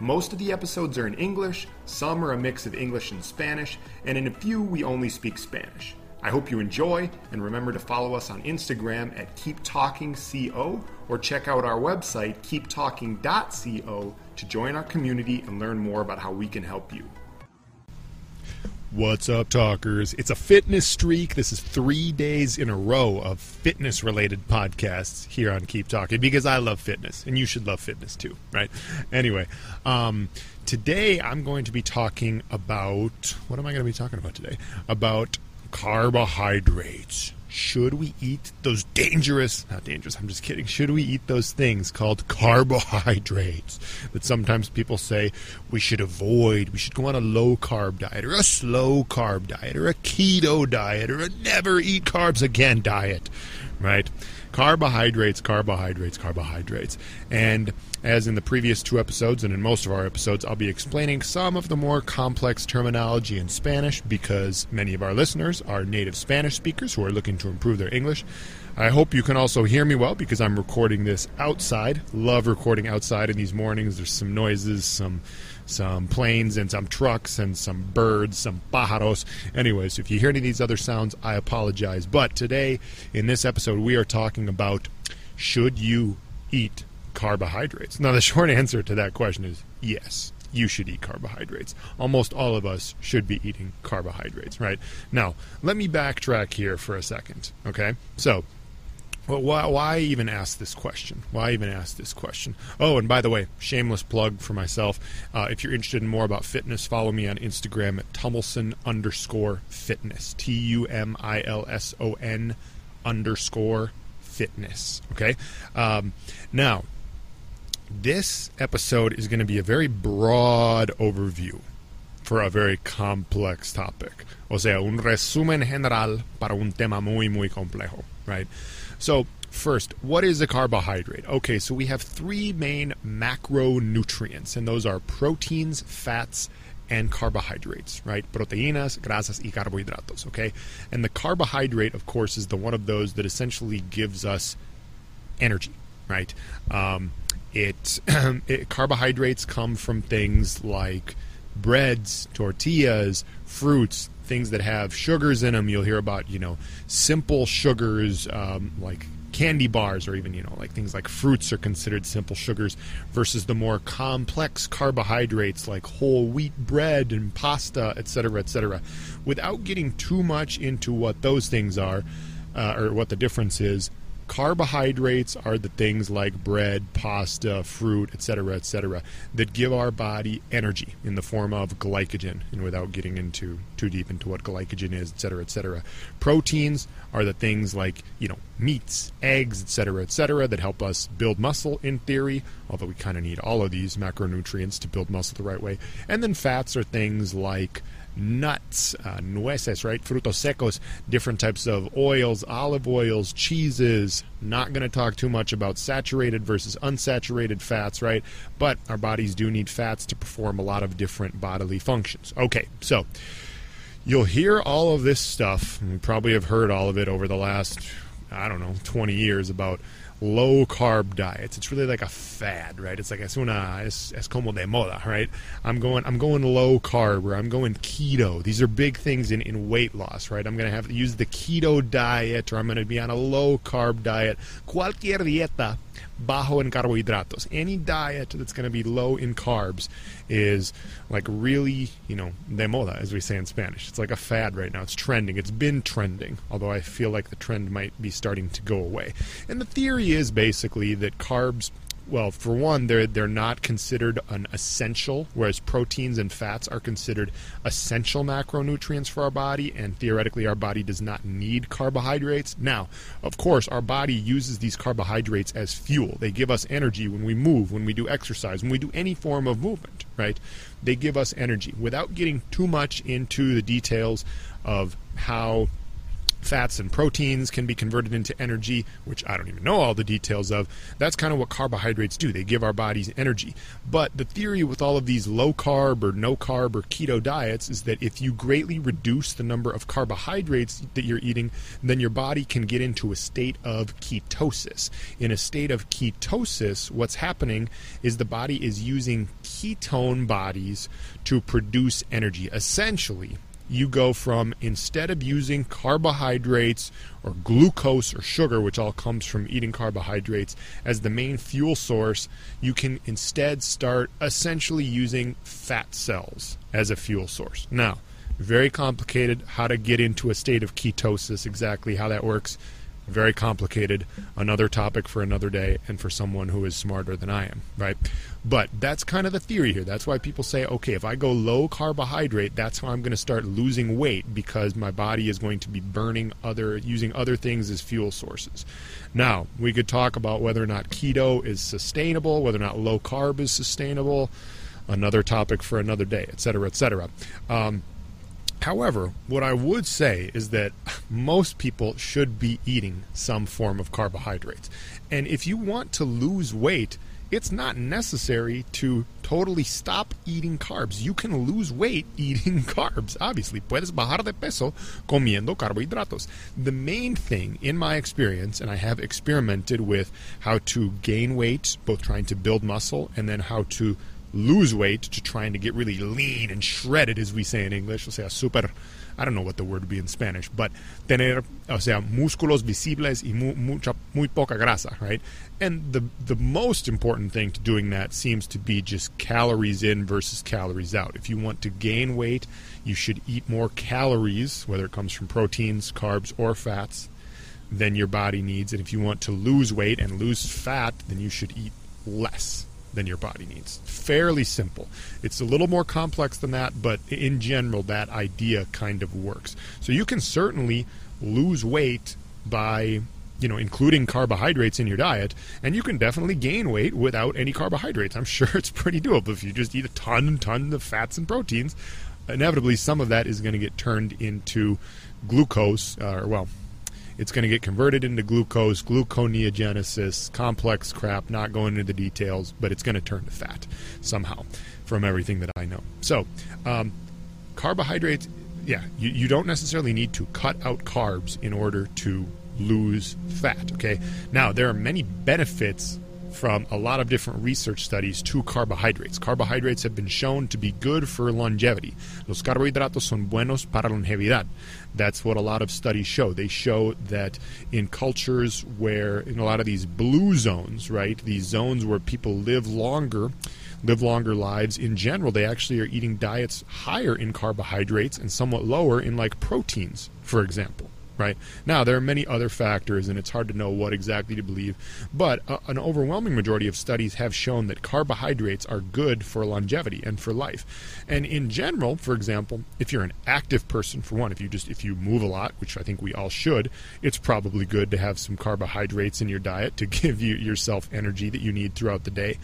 Most of the episodes are in English, some are a mix of English and Spanish, and in a few we only speak Spanish. I hope you enjoy, and remember to follow us on Instagram at KeepTalkingCO or check out our website, keeptalking.co, to join our community and learn more about how we can help you. What's up, talkers? It's a fitness streak. This is three days in a row of fitness related podcasts here on Keep Talking because I love fitness and you should love fitness too, right? Anyway, um, today I'm going to be talking about what am I going to be talking about today? About carbohydrates should we eat those dangerous, not dangerous, I'm just kidding, should we eat those things called carbohydrates that sometimes people say we should avoid? We should go on a low carb diet or a slow carb diet or a keto diet or a never eat carbs again diet, right? Carbohydrates, carbohydrates, carbohydrates. And as in the previous two episodes and in most of our episodes, I'll be explaining some of the more complex terminology in Spanish because many of our listeners are native Spanish speakers who are looking to improve their English. I hope you can also hear me well because I'm recording this outside. Love recording outside in these mornings. There's some noises, some some planes and some trucks and some birds, some pájaros. Anyways, if you hear any of these other sounds, I apologize. But today in this episode we are talking about should you eat carbohydrates? Now the short answer to that question is yes you should eat carbohydrates. Almost all of us should be eating carbohydrates, right? Now, let me backtrack here for a second, okay? So, well, why, why even ask this question? Why even ask this question? Oh, and by the way, shameless plug for myself. Uh, if you're interested in more about fitness, follow me on Instagram at Tumilson underscore fitness. T U M I L S O N underscore fitness. Okay? Um, now, this episode is going to be a very broad overview for a very complex topic. O sea, un resumen general para un tema muy, muy complejo, right? So, first, what is a carbohydrate? Okay, so we have three main macronutrients, and those are proteins, fats, and carbohydrates, right? Proteínas, grasas, y carbohidratos, okay? And the carbohydrate, of course, is the one of those that essentially gives us energy, right? Um, it, it carbohydrates come from things like breads, tortillas, fruits, things that have sugars in them. You'll hear about, you know, simple sugars um, like candy bars or even, you know, like things like fruits are considered simple sugars versus the more complex carbohydrates like whole wheat bread and pasta, etc., etc. Without getting too much into what those things are uh, or what the difference is, carbohydrates are the things like bread, pasta, fruit, etc., etc., that give our body energy in the form of glycogen. And without getting into too deep into what glycogen is, etc., etc., proteins are the things like you know meats, eggs, etc., etc., that help us build muscle in theory. Although we kind of need all of these macronutrients to build muscle the right way. And then fats are things like nuts, uh, nueces, right? Frutos secos, different types of oils, olive oils, cheeses. Not going to talk too much about saturated versus unsaturated fats, right? But our bodies do need fats to perform a lot of different bodily functions. Okay, so you'll hear all of this stuff. You probably have heard all of it over the last, I don't know, 20 years about low carb diets. It's really like a fad, right? It's like es una es, es como de moda, right? I'm going I'm going low carb or I'm going keto. These are big things in, in weight loss, right? I'm going to have to use the keto diet or I'm going to be on a low carb diet. Cualquier dieta bajo en carbohidratos. Any diet that's going to be low in carbs is like really, you know, de moda, as we say in Spanish. It's like a fad right now. It's trending. It's been trending, although I feel like the trend might be starting to go away. And the theory is basically that carbs well, for one, they're they're not considered an essential, whereas proteins and fats are considered essential macronutrients for our body, and theoretically, our body does not need carbohydrates. Now, of course, our body uses these carbohydrates as fuel. They give us energy when we move, when we do exercise, when we do any form of movement. Right? They give us energy. Without getting too much into the details of how fats and proteins can be converted into energy, which I don't even know all the details of. That's kind of what carbohydrates do. They give our bodies energy. But the theory with all of these low carb or no carb or keto diets is that if you greatly reduce the number of carbohydrates that you're eating, then your body can get into a state of ketosis. In a state of ketosis, what's happening is the body is using ketone bodies to produce energy. Essentially, you go from instead of using carbohydrates or glucose or sugar, which all comes from eating carbohydrates, as the main fuel source, you can instead start essentially using fat cells as a fuel source. Now, very complicated how to get into a state of ketosis, exactly how that works very complicated, another topic for another day, and for someone who is smarter than I am, right? But that's kind of the theory here. That's why people say, okay, if I go low carbohydrate, that's how I'm going to start losing weight because my body is going to be burning other, using other things as fuel sources. Now, we could talk about whether or not keto is sustainable, whether or not low carb is sustainable, another topic for another day, et cetera, et cetera. Um, However, what I would say is that most people should be eating some form of carbohydrates. And if you want to lose weight, it's not necessary to totally stop eating carbs. You can lose weight eating carbs. Obviously, puedes bajar de peso comiendo carbohidratos. The main thing in my experience, and I have experimented with how to gain weight, both trying to build muscle and then how to lose weight to trying to get really lean and shredded, as we say in English. O sea, super, I don't know what the word would be in Spanish, but tener, o sea, músculos visibles y mu, mucha, muy poca grasa, right? And the, the most important thing to doing that seems to be just calories in versus calories out. If you want to gain weight, you should eat more calories, whether it comes from proteins, carbs, or fats, than your body needs. And if you want to lose weight and lose fat, then you should eat less than your body needs. Fairly simple. It's a little more complex than that, but in general, that idea kind of works. So you can certainly lose weight by you know including carbohydrates in your diet and you can definitely gain weight without any carbohydrates i'm sure it's pretty doable if you just eat a ton and ton of fats and proteins inevitably some of that is going to get turned into glucose uh, or well it's going to get converted into glucose, gluconeogenesis, complex crap, not going into the details, but it's going to turn to fat somehow from everything that I know. So, um, carbohydrates, yeah, you, you don't necessarily need to cut out carbs in order to lose fat, okay? Now, there are many benefits from a lot of different research studies to carbohydrates. Carbohydrates have been shown to be good for longevity. Los carbohidratos son buenos para longevidad. That's what a lot of studies show. They show that in cultures where, in a lot of these blue zones, right, these zones where people live longer, live longer lives, in general, they actually are eating diets higher in carbohydrates and somewhat lower in, like, proteins, for example right? Now, there are many other factors, and it's hard to know what exactly to believe, but uh, an overwhelming majority of studies have shown that carbohydrates are good for longevity and for life. And in general, for example, if you're an active person, for one, if you just if you move a lot, which I think we all should, it's probably good to have some carbohydrates in your diet to give you yourself energy that you need throughout the day.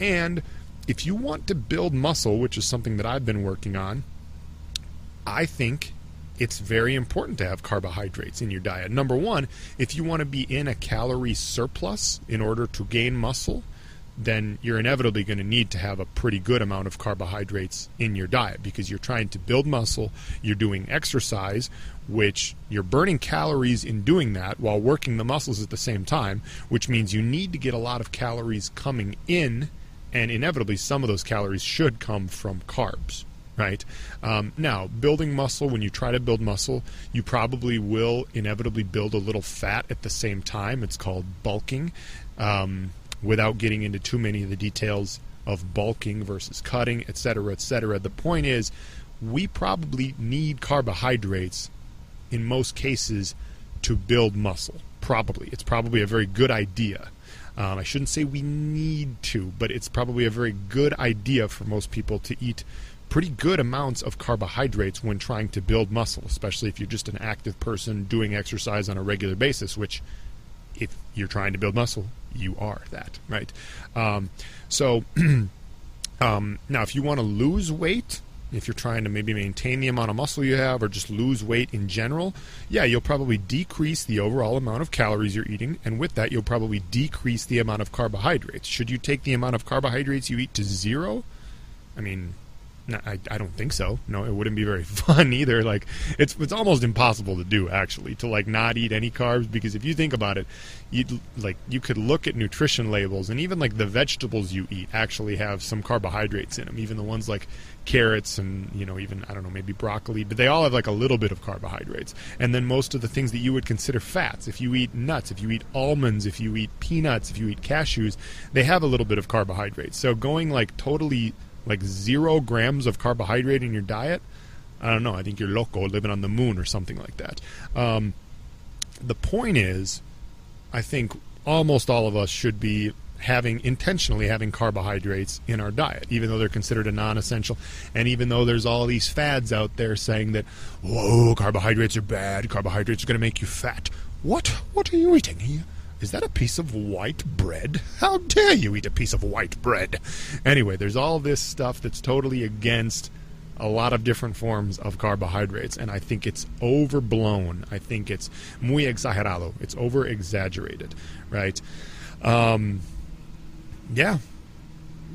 And if you want to build muscle, which is something that I've been working on, I think it's very important to have carbohydrates in your diet. Number one, if you want to be in a calorie surplus in order to gain muscle, then you're inevitably going to need to have a pretty good amount of carbohydrates in your diet because you're trying to build muscle, you're doing exercise, which you're burning calories in doing that while working the muscles at the same time, which means you need to get a lot of calories coming in, and inevitably some of those calories should come from carbs right? Um, now, building muscle, when you try to build muscle, you probably will inevitably build a little fat at the same time. It's called bulking. Um, without getting into too many of the details of bulking versus cutting, etc., etc., the point is we probably need carbohydrates in most cases to build muscle. Probably. It's probably a very good idea. Um, I shouldn't say we need to, but it's probably a very good idea for most people to eat pretty good amounts of carbohydrates when trying to build muscle, especially if you're just an active person doing exercise on a regular basis, which if you're trying to build muscle, you are that, right? Um, so um, now, if you want to lose weight, if you're trying to maybe maintain the amount of muscle you have or just lose weight in general, yeah, you'll probably decrease the overall amount of calories you're eating, and with that, you'll probably decrease the amount of carbohydrates. Should you take the amount of carbohydrates you eat to zero? I mean, I, I don't think so. No, it wouldn't be very fun either. Like it's it's almost impossible to do actually to like not eat any carbs because if you think about it, you like you could look at nutrition labels and even like the vegetables you eat actually have some carbohydrates in them. Even the ones like carrots and you know even I don't know maybe broccoli, but they all have like a little bit of carbohydrates. And then most of the things that you would consider fats, if you eat nuts, if you eat almonds, if you eat peanuts, if you eat cashews, they have a little bit of carbohydrates. So going like totally like zero grams of carbohydrate in your diet, I don't know. I think you're loco living on the moon or something like that. Um, the point is, I think almost all of us should be having intentionally having carbohydrates in our diet, even though they're considered a non-essential, and even though there's all these fads out there saying that, whoa, carbohydrates are bad, carbohydrates are going to make you fat. What? What are you eating? here? Is that a piece of white bread? How dare you eat a piece of white bread? Anyway, there's all this stuff that's totally against a lot of different forms of carbohydrates, and I think it's overblown. I think it's muy exagerado. It's over exaggerated, right? Um, yeah.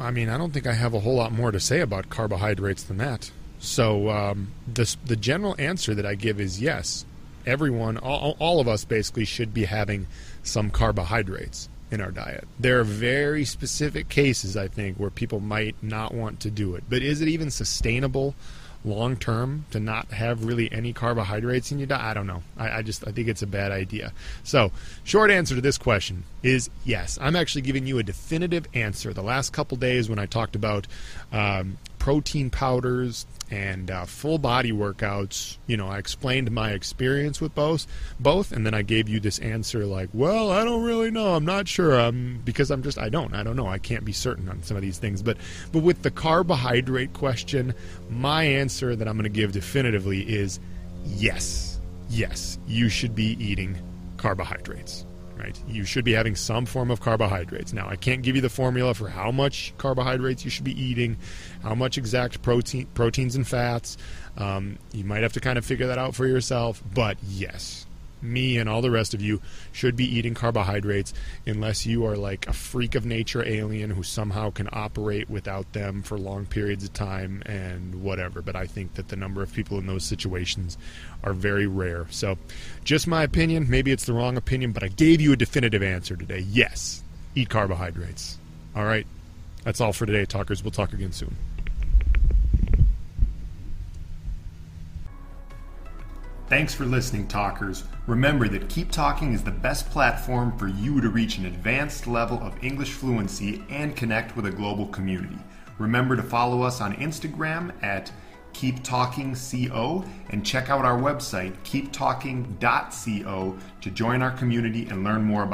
I mean, I don't think I have a whole lot more to say about carbohydrates than that. So, um, the, the general answer that I give is yes. Everyone, all, all of us basically should be having some carbohydrates in our diet. There are very specific cases, I think, where people might not want to do it. But is it even sustainable long term to not have really any carbohydrates in your diet? I don't know. I, I, just I think it's a bad idea. So, short answer to this question is yes. I'm actually giving you a definitive answer. The last couple days when I talked about um, protein powders, and uh, full body workouts. You know, I explained my experience with both, both, and then I gave you this answer like, "Well, I don't really know. I'm not sure. I'm because I'm just I don't. I don't know. I can't be certain on some of these things." But but with the carbohydrate question, my answer that I'm going to give definitively is yes, yes. You should be eating carbohydrates right? You should be having some form of carbohydrates. Now, I can't give you the formula for how much carbohydrates you should be eating, how much exact protein, proteins and fats. Um, you might have to kind of figure that out for yourself, but yes, me and all the rest of you should be eating carbohydrates unless you are like a freak of nature alien who somehow can operate without them for long periods of time and whatever. But I think that the number of people in those situations are very rare. So, just my opinion. Maybe it's the wrong opinion, but I gave you a definitive answer today. Yes, eat carbohydrates. All right. That's all for today, talkers. We'll talk again soon. Thanks for listening, talkers. Remember that Keep Talking is the best platform for you to reach an advanced level of English fluency and connect with a global community. Remember to follow us on Instagram at Keep Talking Co and check out our website keeptalking.co to join our community and learn more about